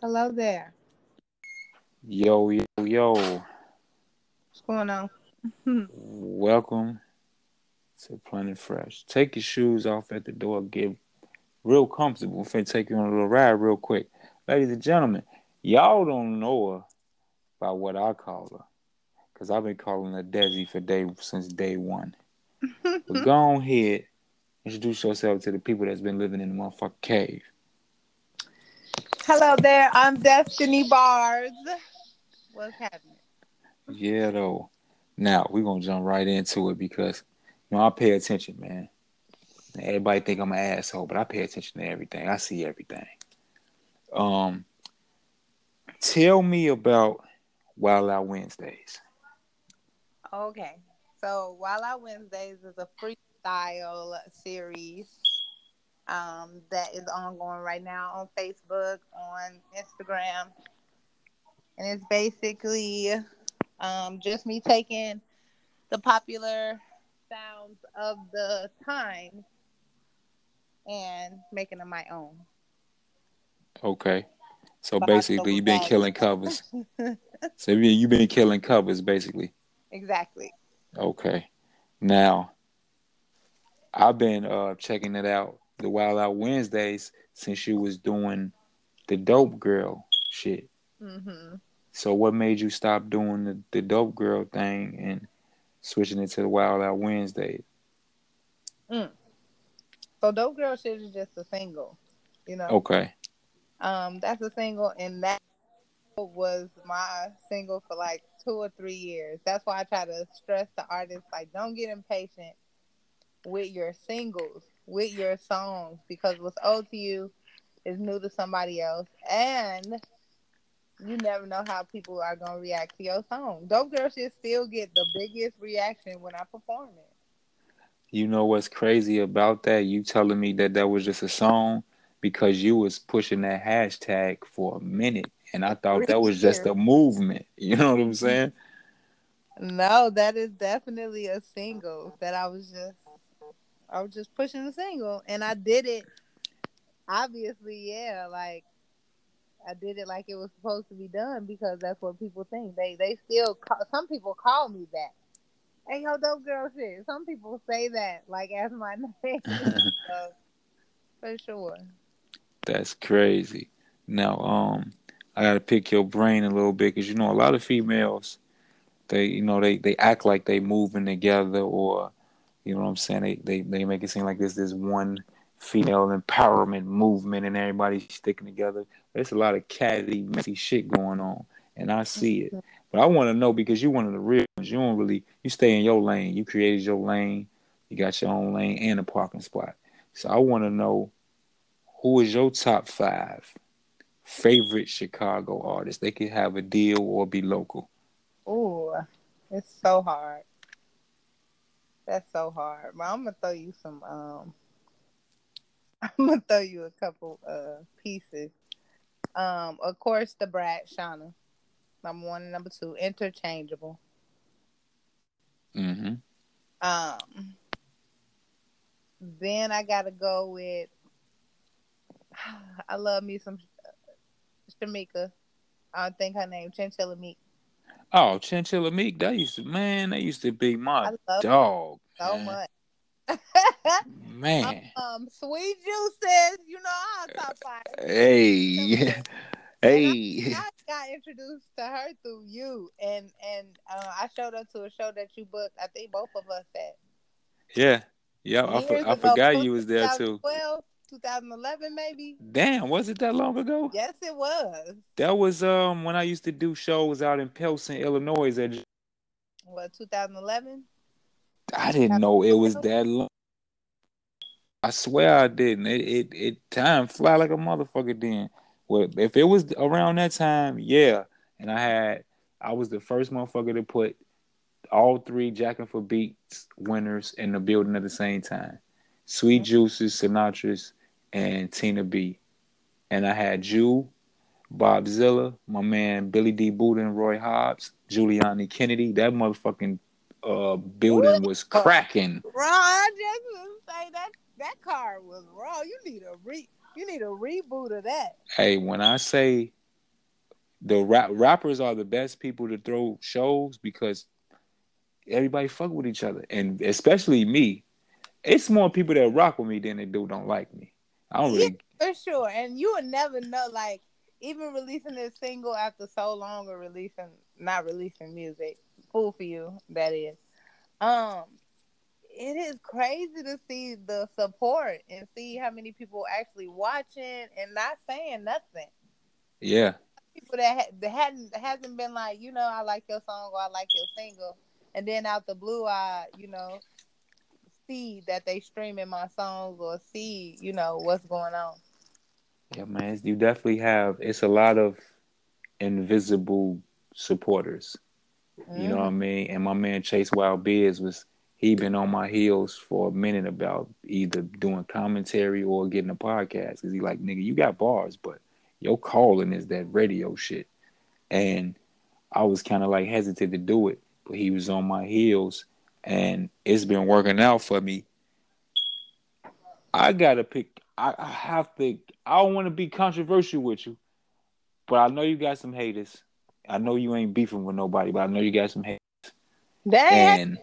Hello there. Yo, yo, yo. What's going on? Welcome to Planet Fresh. Take your shoes off at the door. Get real comfortable. Finna take you on a little ride real quick. Ladies and gentlemen, y'all don't know her by what I call her. Because I've been calling her Desi for day since day one. but go on ahead. Introduce yourself to the people that's been living in the motherfucking cave. Hello there. I'm Destiny Bars. What's happening? Yeah, though. Now we're gonna jump right into it because you know I pay attention, man. Everybody think I'm an asshole, but I pay attention to everything. I see everything. Um, tell me about Wild Out Wednesdays. Okay. So Wild Out Wednesdays is a freestyle series um, that is ongoing right now on Facebook, on Instagram. And it's basically um, just me taking the popular sounds of the time and making them my own. Okay. So basically, you've been killing covers. so you've been killing covers, basically. Exactly. Okay. Now, I've been uh, checking it out, the Wild Out Wednesdays, since you was doing the Dope Girl shit. Mm-hmm. So, what made you stop doing the, the Dope Girl thing and switching it to the Wild Out Wednesdays? Mm. So, Dope Girl shit is just a single, you know. Okay. Um, that's a single, and that was my single for like two or three years. That's why I try to stress the artists like, don't get impatient with your singles, with your songs, because what's old to you is new to somebody else, and you never know how people are gonna react to your song. Dope Girl should still get the biggest reaction when I perform it. You know what's crazy about that? You telling me that that was just a song because you was pushing that hashtag for a minute and I thought that was just a movement. You know what I'm saying? No, that is definitely a single that I was just I was just pushing the single and I did it obviously, yeah, like I did it like it was supposed to be done because that's what people think. They they still call, some people call me that. Hey yo, dope girl shit. Some people say that like as my name. so, for sure. That's crazy. Now, um, I gotta pick your brain a little bit because you know a lot of females, they you know they they act like they moving together or, you know what I'm saying they they they make it seem like there's this one female empowerment movement and everybody's sticking together. There's a lot of catty, messy shit going on, and I see it. But I want to know because you're one of the real ones. You don't really you stay in your lane. You created your lane. You got your own lane and a parking spot. So I want to know who is your top five favorite Chicago artists. They could have a deal or be local. Oh, it's so hard. That's so hard. I'm gonna throw you some. Um, I'm gonna throw you a couple uh pieces. Um, of course, the Brad Shauna, number one and number two, interchangeable. Mm-hmm. Um, then I gotta go with. I love me some Shamika. I think her name Chinchilla Meek. Oh, Chinchilla Meek. That used to man. That used to be my dog. So man. much. man. Um, Sweet Juice says, you know, I'll top five. Hey. hey. I, I, got introduced to her through you, and and uh, I showed up to a show that you booked. I think both of us at. Yeah, yeah. I, for, I forgot you was there too. 2011 maybe. Damn, was it that long ago? Yes, it was. That was um when I used to do shows out in Pilsen, Illinois. At what 2011? I didn't know it was that long. I swear I didn't. It it, it time fly like a motherfucker. Then, well, if it was around that time, yeah. And I had I was the first motherfucker to put all three Jacking for Beats winners in the building at the same time. Sweet mm-hmm. Juices, Sinatra's, and Tina B. And I had Jew, Bob Zilla, my man Billy D. Buddha and Roy Hobbs, Giuliani Kennedy. That motherfucking uh, building was cracking. Bro, I just say that that car was raw. You need a re you need a reboot of that. Hey, when I say the rap rappers are the best people to throw shows because everybody fuck with each other, and especially me. It's more people that rock with me than they do don't like me. I don't really. For sure, and you would never know. Like even releasing this single after so long of releasing, not releasing music, "Fool for You," that is. Um, it is crazy to see the support and see how many people actually watching and not saying nothing. Yeah. People that, ha- that hadn't hasn't been like, you know, I like your song or I like your single, and then out the blue, I, you know, see that they streaming my songs or see, you know, what's going on. Yeah, man, you definitely have. It's a lot of invisible supporters. Mm-hmm. You know what I mm-hmm. mean? And my man Chase Wild Biz was he been on my heels for a minute about either doing commentary or getting a podcast. Cause he like, nigga, you got bars, but your calling is that radio shit. And I was kind of like hesitant to do it, but he was on my heels and it's been working out for me. I gotta pick I, I have to I don't want to be controversial with you, but I know you got some haters. I know you ain't beefing with nobody, but I know you got some haters. Dang. And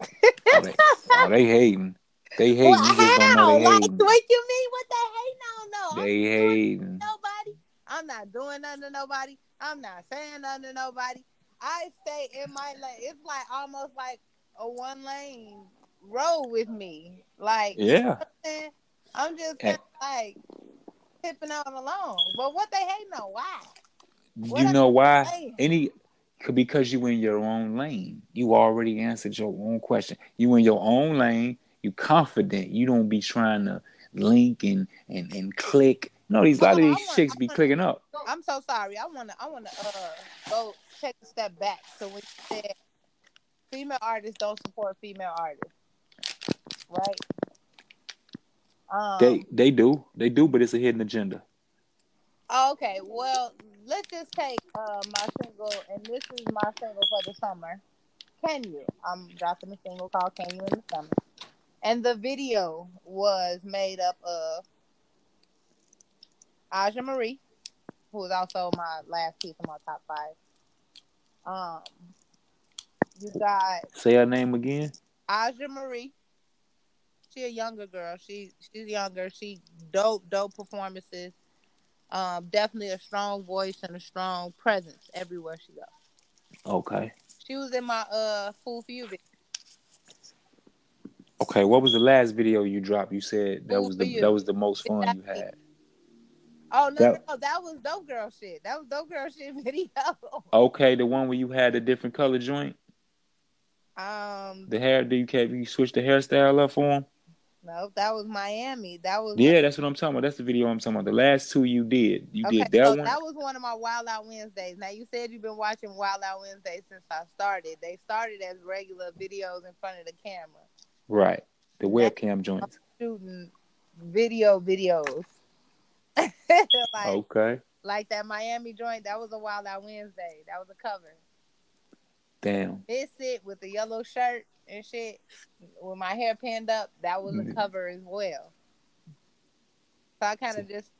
oh, they, oh, they hating. They hating. Well, you just don't know they hating. Like, what you mean? What they hating on? No, they hating. Nobody. I'm not doing nothing to nobody. I'm not saying nothing to nobody. I stay in my lane. It's like almost like a one lane road with me. Like yeah. You know I'm just kind of like tipping out alone. But what they hating on? Why? What you know why? Any because you in your own lane. You already answered your own question. You in your own lane. You confident. You don't be trying to link and and and click. No, these a lot of these want, chicks be wanna, clicking up. I'm so sorry. I wanna I wanna uh go take a step back. So when you said female artists don't support female artists, right? Um, they they do they do, but it's a hidden agenda. Okay, well, let's just take uh, my single, and this is my single for the summer. Can you? I'm dropping a single called "Can You" in the summer, and the video was made up of Aja Marie, who is also my last piece of my top five. Um, you got say her name again. Aja Marie. She a younger girl. She she's younger. She dope dope performances. Um, definitely a strong voice and a strong presence everywhere she goes. Okay. She was in my uh Fool for You video. Okay, what was the last video you dropped? You said that Fool was the you. that was the most fun exactly. you had. Oh no, that, no, that was dope girl shit. That was dope girl shit video. Okay, the one where you had a different color joint. Um, the hair. Do you can you switch the hairstyle up for him? No, that was Miami. That was yeah. That's what I'm talking about. That's the video I'm talking about. The last two you did, you okay, did that so one. That was one of my Wild Out Wednesdays. Now you said you've been watching Wild Out Wednesdays since I started. They started as regular videos in front of the camera. Right, the webcam joints. Shooting video videos. like, okay. Like that Miami joint. That was a Wild Out Wednesday. That was a cover. Damn. It's it with the yellow shirt and shit with my hair pinned up, that was a cover as well. So I kind of just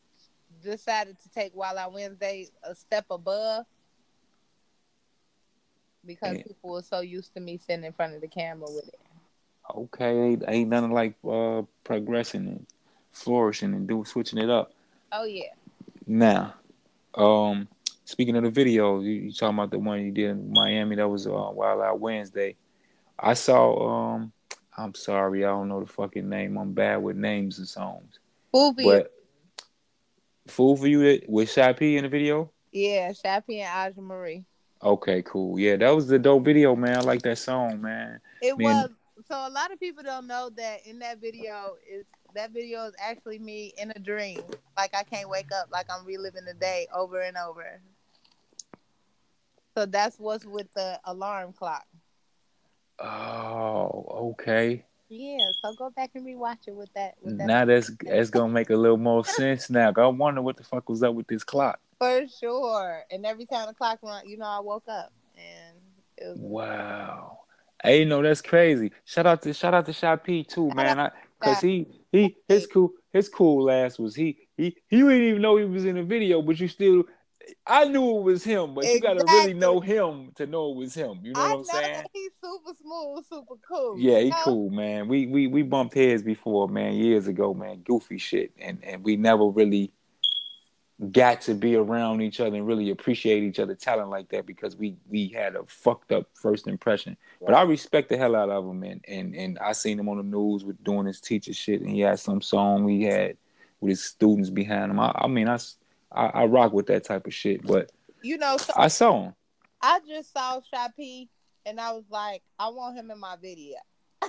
decided to take Wild Out Wednesday a step above because yeah. people were so used to me sitting in front of the camera with it. Okay, ain't, ain't nothing like uh, progressing and flourishing and doing switching it up. Oh yeah. Now, um, speaking of the video, you, you talking about the one you did in Miami? That was uh, Wild Out Wednesday. I saw um I'm sorry, I don't know the fucking name. I'm bad with names and songs. Fool for but, you. Fool for you with Shy P in the video? Yeah, Shy P and Aja Marie. Okay, cool. Yeah, that was the dope video, man. I like that song, man. It man. was so a lot of people don't know that in that video is that video is actually me in a dream. Like I can't wake up, like I'm reliving the day over and over. So that's what's with the alarm clock. Oh, okay. Yeah, so go back and rewatch it with that. With that now that's that's gonna make a little more sense now. I wonder what the fuck was up with this clock. For sure. And every time the clock went, you know, I woke up and it was Wow. Hey, you know that's crazy. Shout out to shout out to Shy P too, man. I, Cause he he his cool his cool ass was he he he didn't even know he was in the video, but you still I knew it was him, but you gotta really know him to know it was him. You know I what I'm saying? He's super smooth, super cool. Yeah, he know? cool, man. We we we bumped heads before, man, years ago, man. Goofy shit, and and we never really got to be around each other and really appreciate each other talent like that because we we had a fucked up first impression. But I respect the hell out of him and and and I seen him on the news with doing his teacher shit and he had some song he had with his students behind him. I, I mean I, I, I rock with that type of shit, but you know so I saw him. I just saw Shy P and I was like, I want him in my video. so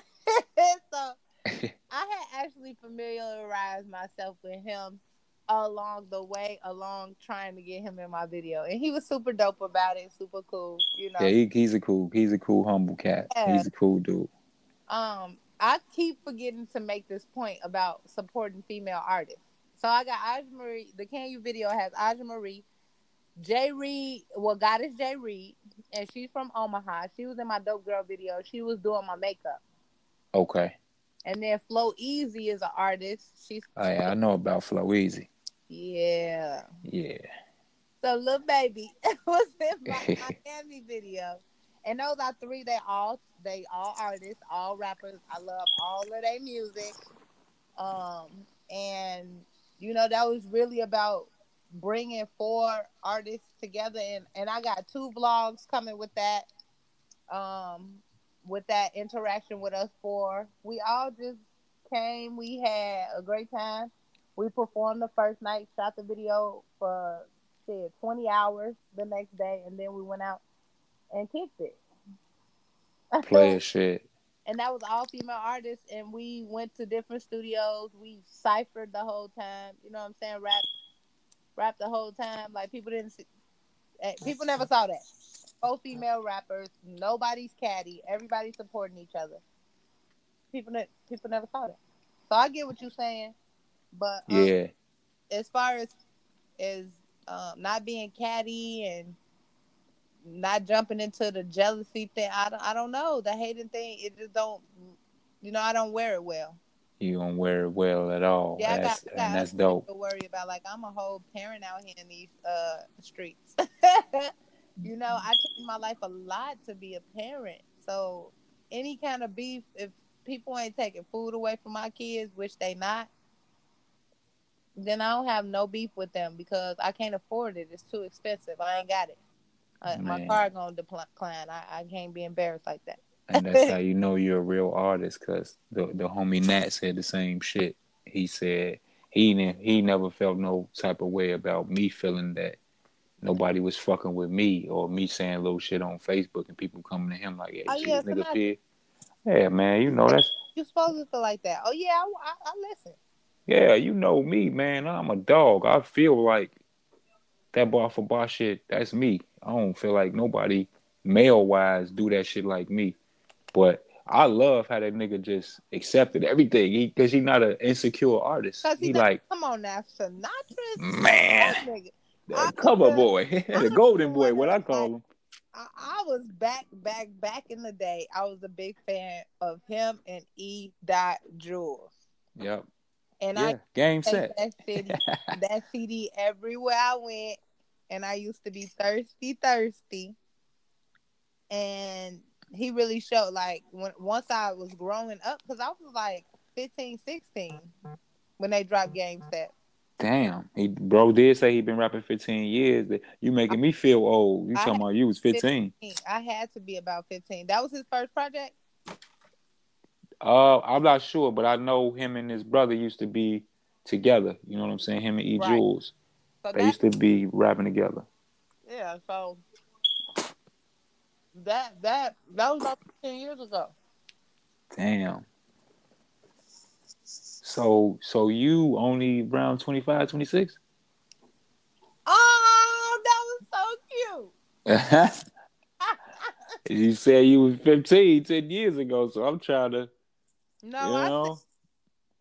I had actually familiarized myself with him along the way, along trying to get him in my video, and he was super dope about it, super cool. You know, yeah, he, he's a cool, he's a cool, humble cat. Yeah. He's a cool dude. Um, I keep forgetting to make this point about supporting female artists. So I got Aja Marie. The Can You video has Aja Marie, Jay Reed. Well, Goddess Jay Reed, and she's from Omaha. She was in my Dope Girl video. She was doing my makeup. Okay. And then Flow Easy is an artist. She's. Oh, yeah, I know about Flow Easy. Yeah. Yeah. So little baby was in my Miami video. And those are three, they all they all artists, all rappers. I love all of their music. Um and you know that was really about bringing four artists together and and I got two vlogs coming with that um with that interaction with us four. We all just came, we had a great time we performed the first night, shot the video for shit, 20 hours the next day, and then we went out and kicked it. playing shit. And that was all female artists, and we went to different studios. We ciphered the whole time. You know what I'm saying? Rap, rap the whole time. Like people didn't see, eh, people never saw that. Both female rappers, nobody's caddy. Everybody supporting each other. People, people never saw that. So I get what you're saying. But um, yeah, as far as as um, not being catty and not jumping into the jealousy thing, I don't, I don't know the hating thing. It just don't, you know, I don't wear it well. You don't wear it well at all. Yeah, that's, I got, and that's dope. To worry about like I'm a whole parent out here in these uh streets. you know, I changed my life a lot to be a parent. So any kind of beef, if people ain't taking food away from my kids, which they not, then I don't have no beef with them because I can't afford it. It's too expensive. I ain't got it. Uh, my car gonna decline. I, I can't be embarrassed like that. and that's how you know you're a real artist, cause the the homie Nat said the same shit. He said he he never felt no type of way about me feeling that nobody was fucking with me or me saying little shit on Facebook and people coming to him like, "Hey, oh, yeah, nigga, pig." Yeah, man, you know that's you supposed to feel like that. Oh yeah, I, I, I listen. Yeah, you know me, man. I'm a dog. I feel like that bar for bar shit, that's me. I don't feel like nobody male wise do that shit like me. But I love how that nigga just accepted everything. He cause he not an insecure artist. He, he like come on now, Sinatra. Man, the cover boy, the golden boy, what I call him. I, I, was back, back, back in the day. I was a big fan of him and E. Dot Jules. Yep. And yeah, I game set that CD, that CD everywhere I went, and I used to be thirsty, thirsty. And he really showed like when once I was growing up, because I was like 15, 16 when they dropped Game Set. Damn, he bro did say he been rapping 15 years. You making me feel old. You talking about you was 15. 15. I had to be about 15. That was his first project. Uh, I'm not sure, but I know him and his brother used to be together. You know what I'm saying? Him and E. Right. Jules. So they used to be rapping together. Yeah, so that that that was about ten years ago. Damn. So so you only around 25, 26? Oh, that was so cute. you said you was 15 10 years ago, so I'm trying to no, you know?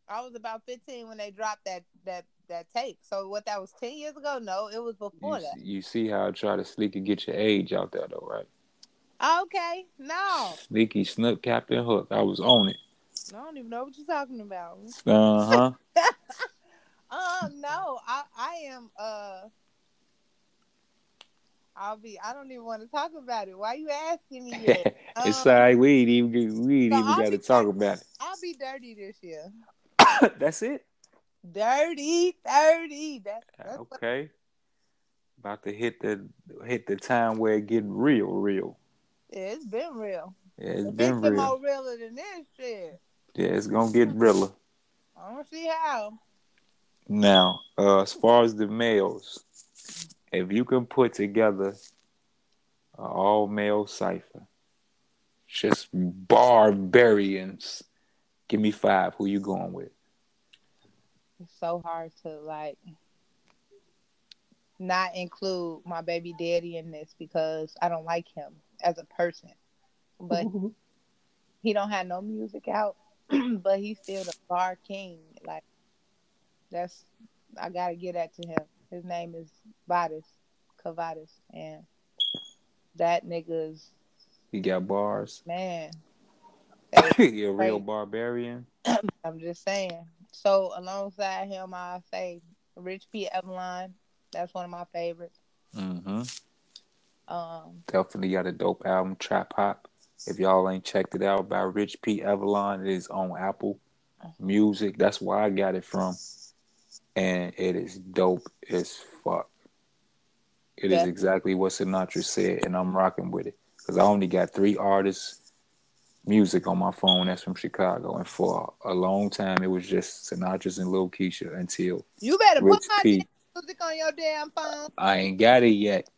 I, I was about 15 when they dropped that that that tape. So what that was 10 years ago? No, it was before you, that. You see how I try to sneak and get your age out there though, right? Okay, no. Sneaky snook Captain Hook. I was on it. I don't even know what you're talking about. Uh huh. um, no, I I am uh I'll be. I don't even want to talk about it. Why you asking me? It's Um, all right. We ain't even we ain't so even got to talk about it. I'll be dirty this year. That's it. Dirty, thirty. That, that's what, Okay. About to hit the hit the time where it get real, real. yeah, it's been real. Yeah, it's been been real. more realer than this shit. Yeah, it's gonna get realer. I don't see how. Now, uh, as far as the males, if you can put together an all male cipher, just barbarians, give me five. Who you going with? It's so hard to like not include my baby daddy in this because I don't like him as a person. But mm-hmm. he don't have no music out, but he's still the bar king. Like that's I gotta get that to him. His name is Vadis, Cavadas, and that nigga's You got bars. man. you a real barbarian. I'm just saying. So alongside him, I say Rich P. Evelyn. That's one of my favorites. Mm-hmm. Um, Definitely got a dope album, Trap Hop. If y'all ain't checked it out by Rich P. Evelyn, it is on Apple Music. That's where I got it from. And it is dope as fuck. It is Yeah. exactly what Sinatra said, and I'm rocking with it. Because I only got three artists' music on my phone that's from Chicago. And for a long time, it was just Sinatra's and Lil Keisha until you better Rich put my P. music on your damn phone. I ain't got it yet.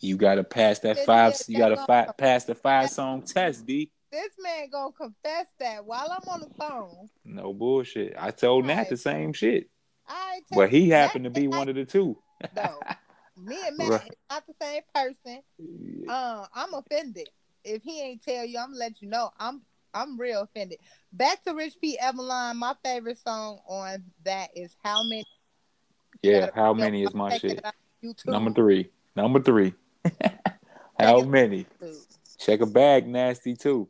You gotta pass that five. You gotta fi- pass the five song test, D. This man gonna confess that while I'm on the phone. No bullshit. I told Nat Right. the same shit, I but he happened to be Matt one of the two. though. Me and Matt Right. is not the same person. Uh, I'm offended. If he ain't tell you, I'm gonna let you know. I'm I'm real offended. Back to Rich P. Evelyn. My favorite song on that is "How Many." Yeah, how many is my shit? it out on YouTube. Number three. Number three. how many? Check a bag, nasty too.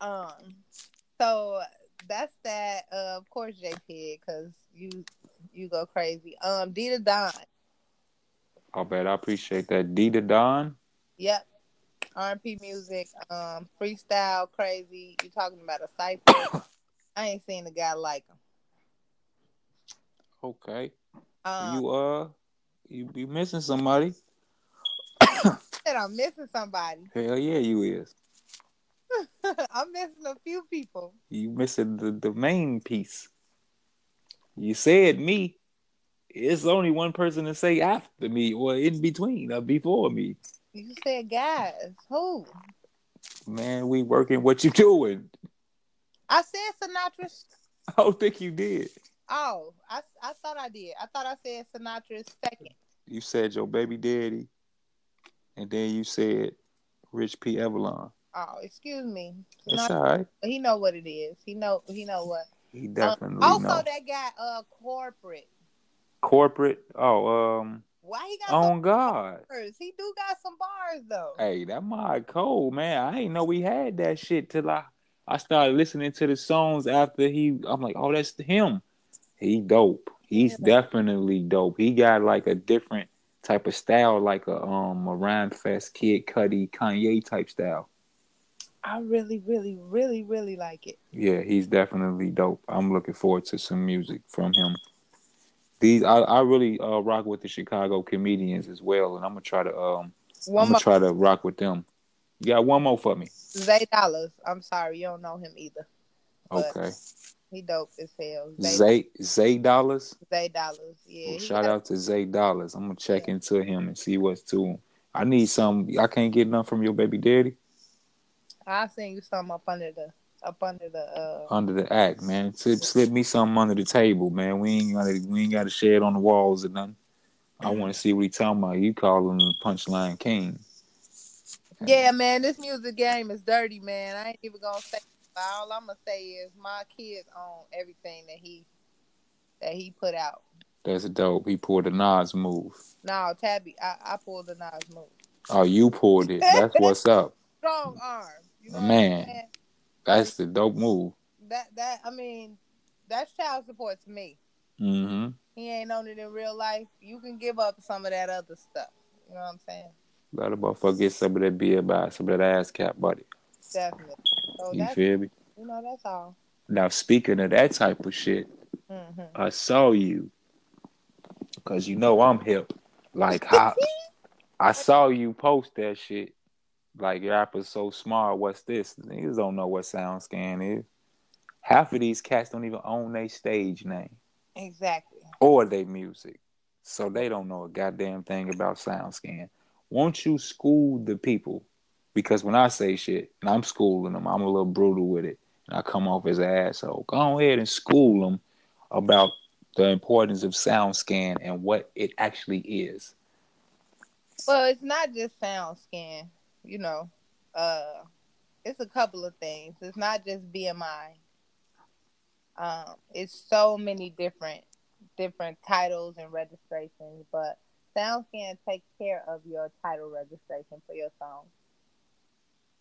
Um, so that's that. Uh, of course, JP, because you you go crazy. Um, Dita Don. I bet I appreciate that. D to Don. Yep. R&B music, um, freestyle, crazy. You talking about a cipher? I ain't seen a guy like him. Okay. Um, you uh, you be missing somebody. said I'm missing somebody. Hell yeah, you is. I'm missing a few people. You missing the, the main piece. You said me. It's only one person to say after me or in between or before me. You said guys. Who? Man, we working what you doing. I said Sinatra. I don't think you did. Oh, I, I thought I did. I thought I said Sinatra's second. You said your baby daddy, and then you said Rich P. Evelyn. Oh, excuse me. It's Sinatra, all right. he know what it is. He know he know what. He Um, definitely also, know. that guy, uh, corporate. Corporate. Oh, um, Why he got on God. bars? He do got some bars though. Hey, that my cold man. I ain't know we had that shit till I I started listening to the songs after he. I'm like, oh, that's him. He dope. He's Yeah. definitely dope. He got like a different type of style, like a um a Rhymefest, Kid Cudi, Kanye type style. I really, really, really, really like it. Yeah, he's definitely dope. I'm looking forward to some music from him. These I, I really uh, rock with the Chicago comedians as well, and I'm gonna try to um One I'm more, gonna try to rock with them. You got one more for me. Zay Dollars. I'm sorry, you don't know him either. Okay. he dope as hell. Zay, Zay Zay Dollars. Zay Dollars. Yeah. Well, shout got- out to Zay Dollars. I'm gonna check into him and see what's to him. I need some. I can't get none from your baby daddy I'll send you some up under the up under the uh under the act, man. Slip, slip me something under the table, man. We ain't gotta we ain't gotta share it on the walls or nothing. I want to see what he talking about. You call him the punchline king. Yeah, man, this music game is dirty, man. I ain't even gonna say all I'm gonna say is my kids own everything that he that he put out. That's dope. He pulled the Nas move. No, Tabby, I, I pulled the Nas move. Oh, you pulled it. That's what's up. Strong arm. You know Man. What I'm saying? That's the dope move. That that I mean, that's child support to me. Mm-hmm. He ain't on it in real life. You can give up some of that other stuff. You know what I'm saying? Let a motherfucker get some of that beer by some of that ass cap, buddy. Definitely. So You feel me? you know that's all. Now speaking of that type of shit, hmm I saw you because you know I'm hip. Like how I saw you post that shit. Like your rappers so smart. What's this? Niggas don't know what SoundScan is. Half of these cats don't even own their stage name Exactly. or their music, so they don't know a goddamn thing about SoundScan. Won't you school the people? Because when I say shit, and I'm schooling them, I'm a little brutal with it, and I come off as an asshole. Go ahead and school them about the importance of SoundScan and what it actually is. Well, it's not just sound scan, you know. Uh it's a couple of things. It's not just BMI. Um, it's so many different different titles and registrations, but SoundScan takes care of your title registration for your song.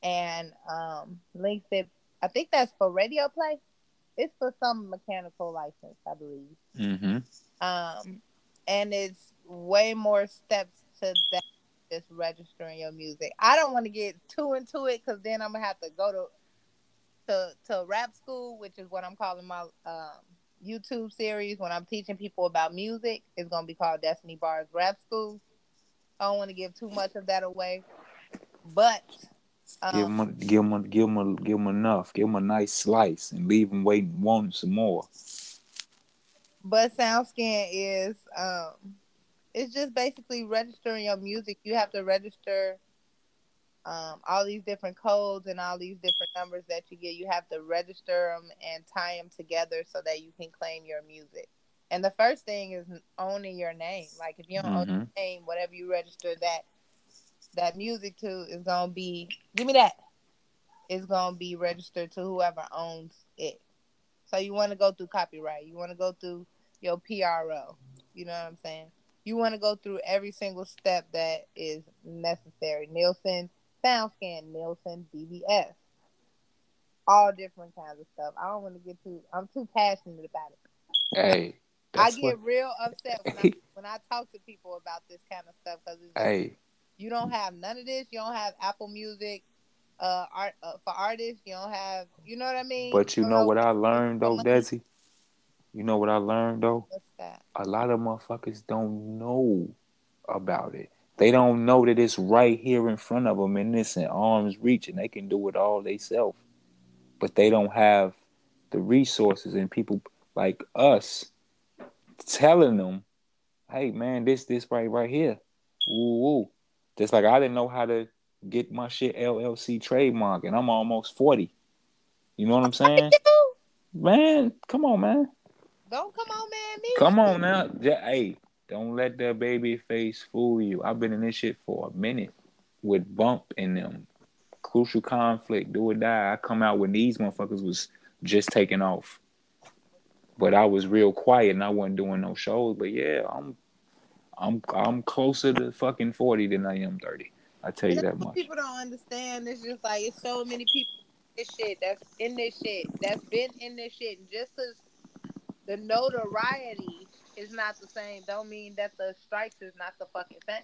And um links it I think that's for radio play. It's for some mechanical license, I believe. Mm-hmm. um and it's way more steps to that than just registering your music i don't want to get too into it because then i'm gonna have to go to to to rap school which is what i'm calling my um youtube series when i'm teaching people about music it's gonna be called destiny bars rap school i don't want to give too much of that away but Give um, them, give them, give them, give them enough. Give them a nice slice and leave them waiting, wanting some more. But SoundScan is um it's just basically registering your music. You have to register um all these different codes and all these different numbers that you get. You have to register them and tie them together so that you can claim your music. And the first thing is owning your name. Like if you don't own Mhm. your name, whatever you register that that music to is gonna be give me that. It's gonna be registered to whoever owns it. So you want to go through copyright. You want to go through your PRO. You know what I'm saying? You want to go through every single step that is necessary. Nielsen, SoundScan, Nielsen, DVS, all different kinds of stuff. I don't want to get too. I'm too passionate about it. Hey, I get what. real upset when I when I talk to people about this kind of stuff because Hey, you don't have none of this. You don't have Apple Music, uh, art uh, for artists. You don't have. You know what I mean? but you don't know what I learned though. Desi. You know what I learned though. What's that? A lot of motherfuckers don't know about it. They don't know that it's right here in front of them and it's in arm's reach, and they can do it all themselves. But they don't have the resources and people like us telling them, "Hey, man, this this right right here." Woo woo. Just like I didn't know how to get my shit LLC trademark, and I'm almost forty. You know what I'm saying? Man, come on, man. Don't come on, man. Me. Come on now. Hey, don't let that baby face fool you. I've been in this shit for a minute with bump in them. Crucial conflict, do or die. I come out when these motherfuckers was just taking off. But I was real quiet and I wasn't doing no shows. But yeah, I'm I'm I'm closer to fucking forty than I am thirty. I tell you that much. people don't understand. It's just like it's so many people in this shit that's in this shit that's been in this shit. And just because the notoriety is not the same, don't mean that the strikes is not the fucking thing.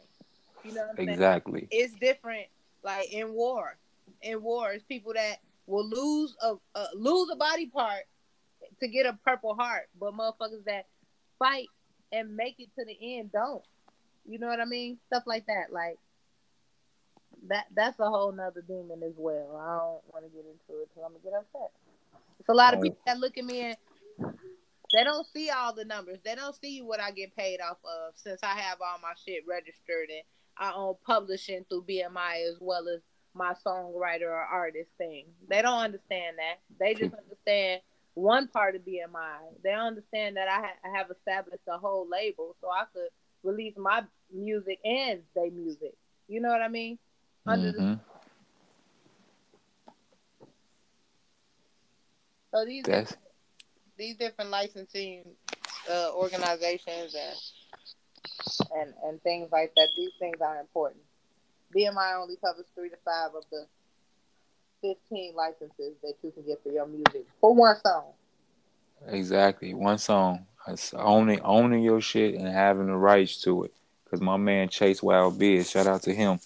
You know what I'm saying? Exactly. It's different. Like in war, in war, it's people that will lose a, lose a body part to get a purple heart, but motherfuckers that fight and make it to the end don't. You know what I mean? Stuff like that. Like that. That's a whole nother demon as well. I don't want to get into it because I'm gonna get upset. It's a lot of people that look at me and they don't see all the numbers. They don't see what I get paid off of since I have all my shit registered and I own publishing through BMI as well as my songwriter or artist thing. They don't understand that. They just understand one part of BMI. They don't understand that I, ha- I have established a whole label so I could release my music and they music. You know what I mean? Under the, Mhm. so these That's these different licensing uh, organizations and and and things like that. These things are important. BMI only covers three to five of the fifteen licenses that you can get for your music for one song. Exactly. One song. It's owning owning your shit and having the rights to it. Cause my man Chase Wild Biz, shout out to him.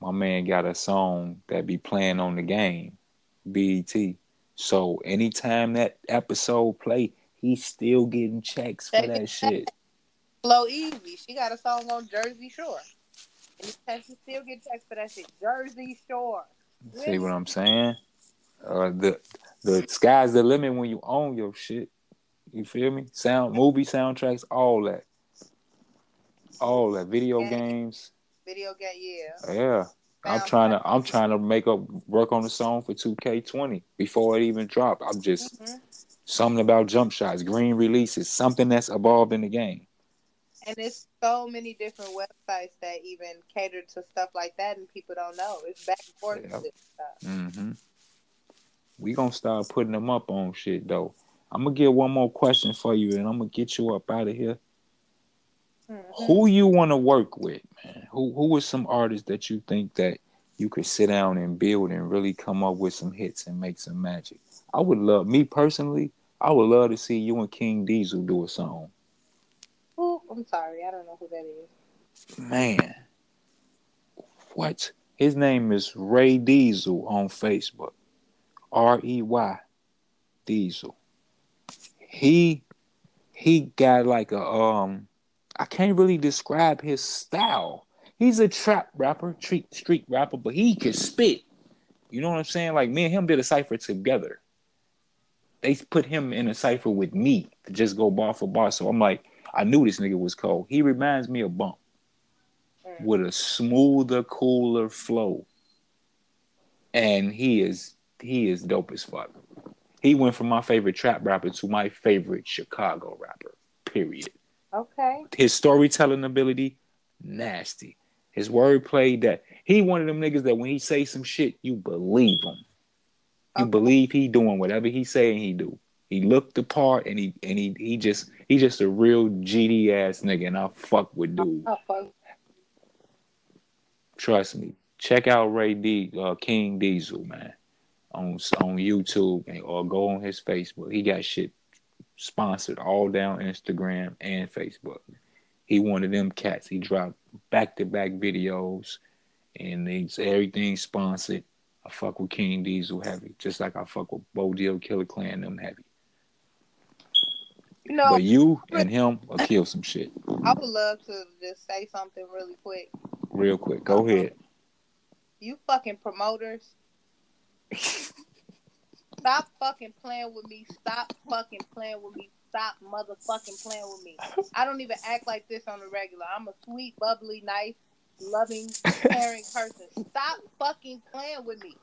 My man got a song that be playing on the game, BET. So anytime that episode play, he's still getting checks for that shit. Flow Easy, she got a song on Jersey Shore. And she still get checks for that shit. Jersey Shore. Really? See what I'm saying? Uh, the the sky's the limit when you own your shit. You feel me? Sound, movie soundtracks, all that, all that. Video yeah. games. Video game, yeah. Yeah. I'm trying to I'm trying to make up work on the song for 2K20 before it even drop. I'm just mm-hmm. something about jump shots, green releases, something that's evolved in the game. And it's so many different websites that even cater to stuff like that, and people don't know. It's back and forth. Yep. Mm-hmm. We gonna start putting them up on shit though. I'm gonna get one more question for you, and I'm gonna get you up out of here. Mm-hmm. Who you want to work with? Who who are some artists that you think that you could sit down and build and really come up with some hits and make some magic? I would love me personally. I would love to see you and King Diesel do a song. Oh, I'm sorry, I don't know who that is. Man, what? His name is Rey Diesel on Facebook. R E Y Diesel. He he got like a um I can't really describe his style. He's a trap rapper, street street rapper, but he can spit. You know what I'm saying? Like me and him did a cipher together. They put him in a cipher with me to just go bar for bar. So I'm like, I knew this nigga was cold. He reminds me of Bump mm. with a smoother, cooler flow. And he is he is dope as fuck. He went from my favorite trap rapper to my favorite Chicago rapper. Period. Okay. His storytelling ability, nasty. His wordplay, that he one of them niggas that when he say some shit, you believe him. You okay. believe he doing whatever he saying he do. He looked the part and he and he he just he just a real GD ass nigga and I fuck with dude. Trust me. Check out Ray D uh, King Diesel, man. On on YouTube and, or go on his Facebook. He got shit sponsored all down Instagram and Facebook. He one of them cats. He dropped back to back videos and it's everything sponsored. I fuck with King Diesel heavy, just like I fuck with Bo Deal Killer Clan them heavy. You know, but you and him will kill some shit. I would love to just say something really quick. Real quick, go ahead. You fucking promoters. Stop fucking playing with me. Stop fucking playing with me. Stop motherfucking playing with me. I don't even act like this on the regular. I'm a sweet, bubbly, nice, loving, caring person. Stop fucking playing with me.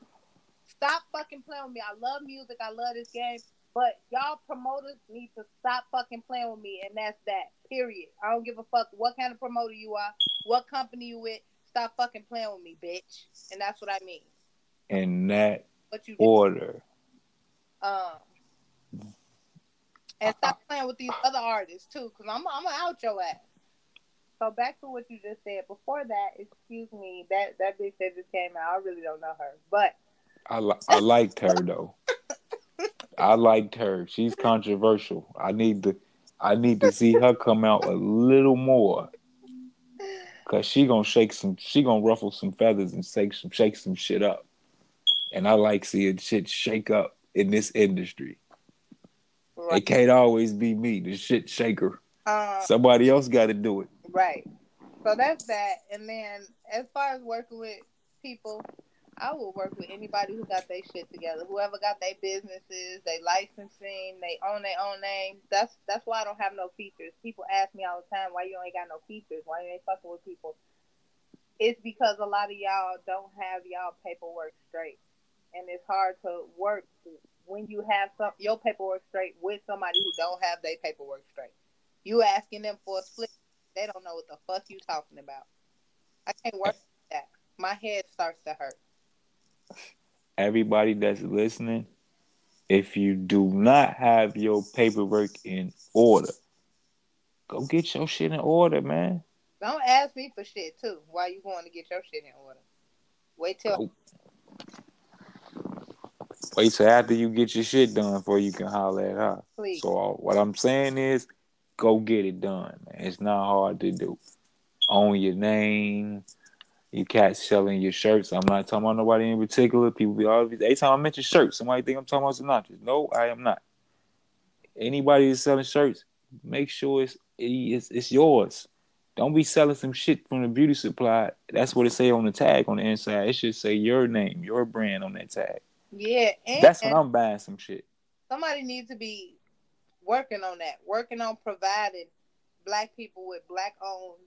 Stop fucking playing with me. I love music. I love this game. But y'all promoters need to stop fucking playing with me, and that's that. Period. I don't give a fuck what kind of promoter you are, what company you with. Stop fucking playing with me, bitch. And that's what I mean. In that what you order. Um, and stop playing with these other artists too, because I'm I'm out your ass. So back to what you just said. Before that, excuse me, that that bitch that just came out, I really don't know her, but I li- I liked her though. I liked her. She's controversial. I need to I need to see her come out a little more. Cause she gonna shake some she gonna ruffle some feathers and shake some shake some shit up. And I like seeing shit shake up in this industry. Right. It can't always be me, the shit shaker. Uh, Somebody else got to do it. Right. So that's that. And then as far as working with people, I will work with anybody who got their shit together. Whoever got their businesses, they licensing, they own their own name. That's that's why I don't have no features. People ask me all the time why you ain't got no features, why you ain't fucking with people. It's because a lot of y'all don't have y'all paperwork straight and it's hard to work when you have some your paperwork straight with somebody who don't have their paperwork straight. You asking them for a split, they don't know what the fuck you talking about. I can't work with that. My head starts to hurt. Everybody that's listening, if you do not have your paperwork in order, go get your shit in order, man. Don't ask me for shit too. Why you going to get your shit in order? Wait till go, Wait till after you get your shit done before you can holler at her. Please. So uh, what I'm saying is, go get it done, man. It's not hard to do. own your name. You cats selling your shirts. I'm not talking about nobody in particular. People be always every time I mention shirts, somebody think I'm talking about Sinatra. No, I am not. Anybody that's selling shirts, make sure it's it's, it's yours. Don't be selling some shit from the beauty supply. That's what it say on the tag on the inside. It should say your name, your brand on that tag. Yeah, that's when I'm buying some shit. Somebody needs to be working on that, working on providing black people with black owned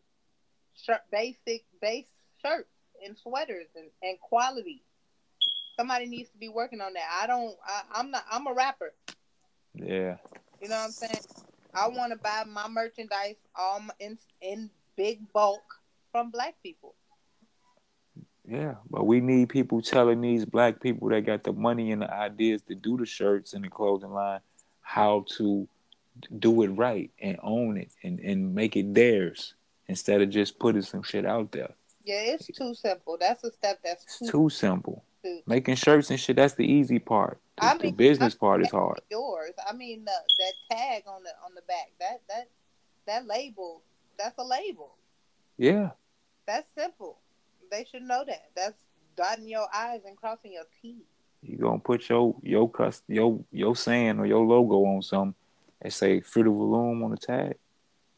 shirt, basic base shirts and sweaters and, and quality. Somebody needs to be working on that. I don't. I, I'm not. I'm a rapper. Yeah. You know what I'm saying? I want to buy my merchandise all in in big bulk from black people. Yeah, but we need people telling these black people that got the money and the ideas to do the shirts and the clothing line how to do it right and own it and, and make it theirs instead of just putting some shit out there. Yeah, it's too simple. That's a step that's too, too simple. Too. Making shirts and shit, that's the easy part. The, I mean, the business I part is hard. Yours. I mean, that tag on the on the back, that that that label, that's a label. Yeah. That's simple. They should know that. That's dotting your I's and crossing your T's. You gonna put your your cust your your saying or your logo on some and say Fruit of the Loom on the tag.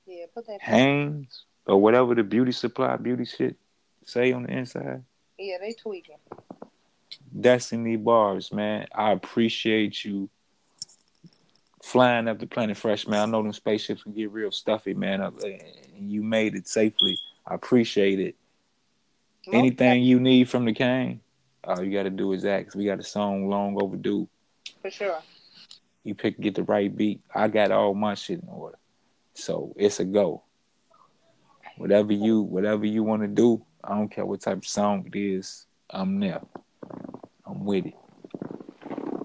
Yeah, put that. Hanes or whatever the beauty supply beauty shit say on the inside. Yeah, they tweaking. Destiny bars, man. I appreciate you flying up the planet fresh, man. I know them spaceships can get real stuffy, man. You made it safely. I appreciate it. Anything you need from the Kane, all you got to do is ask. We got a song long overdue. For sure. You pick, get the right beat. I got all my shit in order, so it's a go. Whatever you, whatever you want to do, I don't care what type of song it is. I'm there. I'm with it.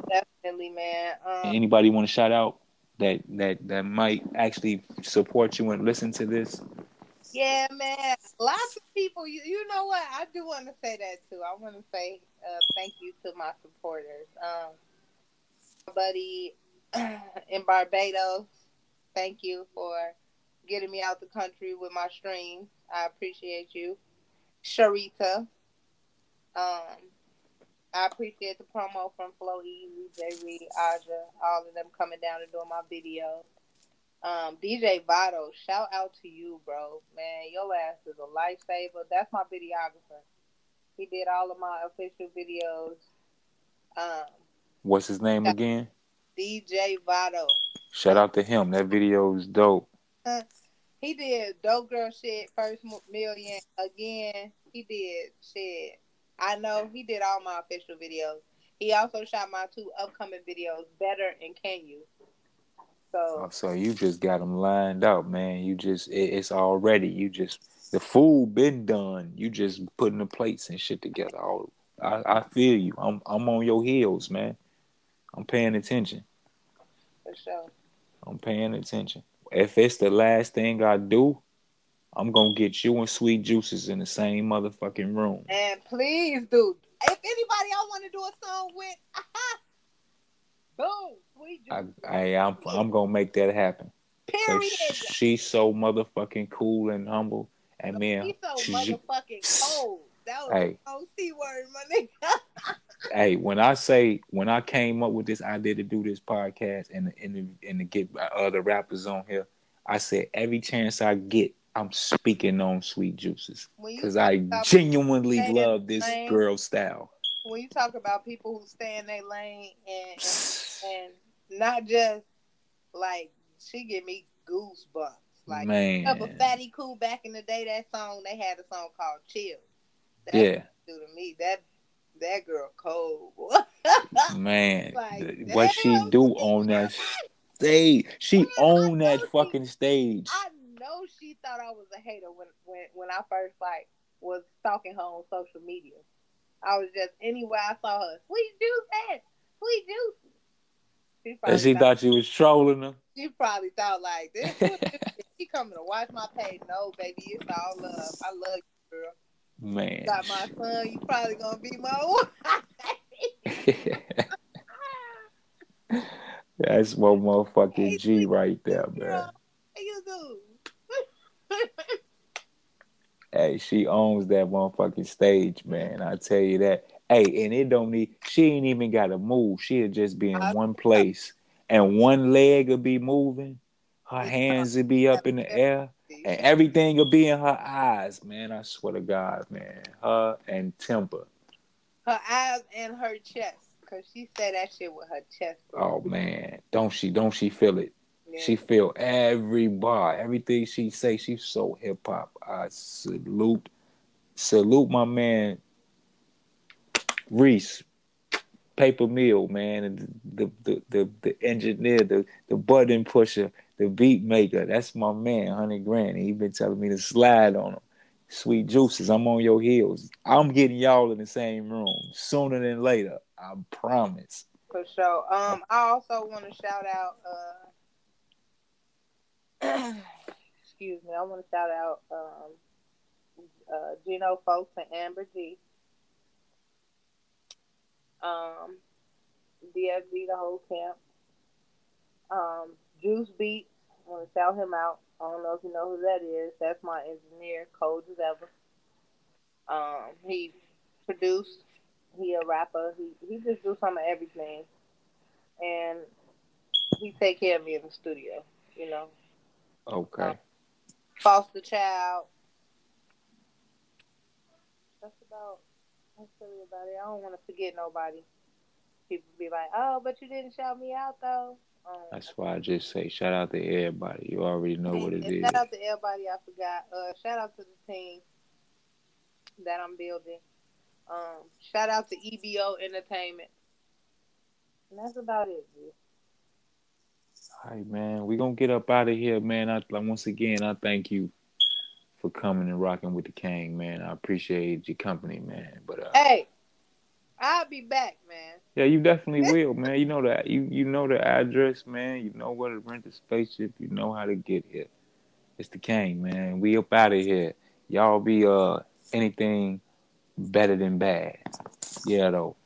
Definitely, man. Um, Anybody want to shout out that that that might actually support you and listen to this? Yeah, man. Lots of people. You, you know what? I do want to say that too. I want to say uh, thank you to my supporters. Um, my buddy in Barbados. Thank you for getting me out the country with my stream. I appreciate you. Sharita. Um, I appreciate the promo from Flow Easy, J Reed, Aja, all of them coming down and doing my videos. Um, DJ Vado, shout out to you, bro. Man, your ass is a lifesaver. That's my videographer. He did all of my official videos. Um, What's his name again? DJ Vado. Shout out to him. That video is dope. he did dope girl shit, first million again. He did shit. I know he did all my official videos. He also shot my two upcoming videos, Better and Can You. So, oh, so you just got them lined up, man. You just it, it's already. You just the food been done. You just putting the plates and shit together. All I, I feel you. I'm I'm on your heels, man. I'm paying attention. For sure. I'm paying attention. If it's the last thing I do, I'm gonna get you and Sweet Juices in the same motherfucking room. And please, dude. If anybody I want to do a song with, boom. I, I am I'm, I'm gonna make that happen. Period. She's so motherfucking cool and humble, and man, she's so she, motherfucking cold. That was hey, c word, my nigga. hey, when I say when I came up with this idea to do this podcast and and and to get other rappers on here, I said every chance I get, I'm speaking on Sweet Juices because I genuinely love this lane, girl style. When you talk about people who stay in their lane and, and, and not just like she give me goosebumps. Like Man. up a fatty cool back in the day. That song they had a song called Chill. That yeah. To me that that girl cold. Man, like, what she do on that stage? She owned that she, fucking stage. I know she thought I was a hater when when when I first like was stalking her on social media. I was just anywhere I saw her, sweet juice, sweet juice. She and she thought, thought you was trolling her. She probably thought like this. she coming to watch my page. No, baby, it's all love. I love you, girl. Man, got my son. You probably gonna be my wife. That's one motherfucking G right there, man. you do. Hey, she owns that motherfucking stage, man. I tell you that. Hey, and it don't need. She ain't even got to move. She'll just be in one place, and one leg will be moving. Her hands will be up in the air, and everything will be in her eyes, man. I swear to God, man. Her and Temper. Her eyes and her chest, cause she said that shit with her chest. Oh man, don't she? Don't she feel it? Yeah. She feel every bar, everything she say. She's so hip hop. I salute, salute my man Reese, paper mill man, the the the the engineer, the the button pusher, the beat maker. That's my man, Honey Grant. He been telling me to slide on him. Sweet juices, I'm on your heels. I'm getting y'all in the same room sooner than later. I promise. For sure. Um, I also want to shout out. Uh, excuse me. I want to shout out um, uh, Gino folks and Amber G. Um, DFG, the whole camp. Um, Juice Beats. I want to shout him out. I don't know if you know who that is. That's my engineer, cold as ever. Um, he produced. He a rapper. He he just do some of everything, and he take care of me in the studio. You know. Okay. Um, foster child. That's about. About it. I don't want to forget nobody. People be like, "Oh, but you didn't shout me out though." Um, That's why I just say shout out to everybody. You already know what it is. Shout out to everybody. I forgot. Uh, shout out to the team that I'm building. Um, shout out to EBO Entertainment. And that's about it, dude. All right, man. We're gonna get up out of here, man. I once again I thank you for coming and rocking with the King, man. I appreciate your company, man. But uh, hey, I'll be back, man. Yeah, you definitely will, man. You know that you you know the address, man. You know where to rent the spaceship. You know how to get here. It's the King, man. We up out of here. Y'all be uh anything better than bad. Yeah, though.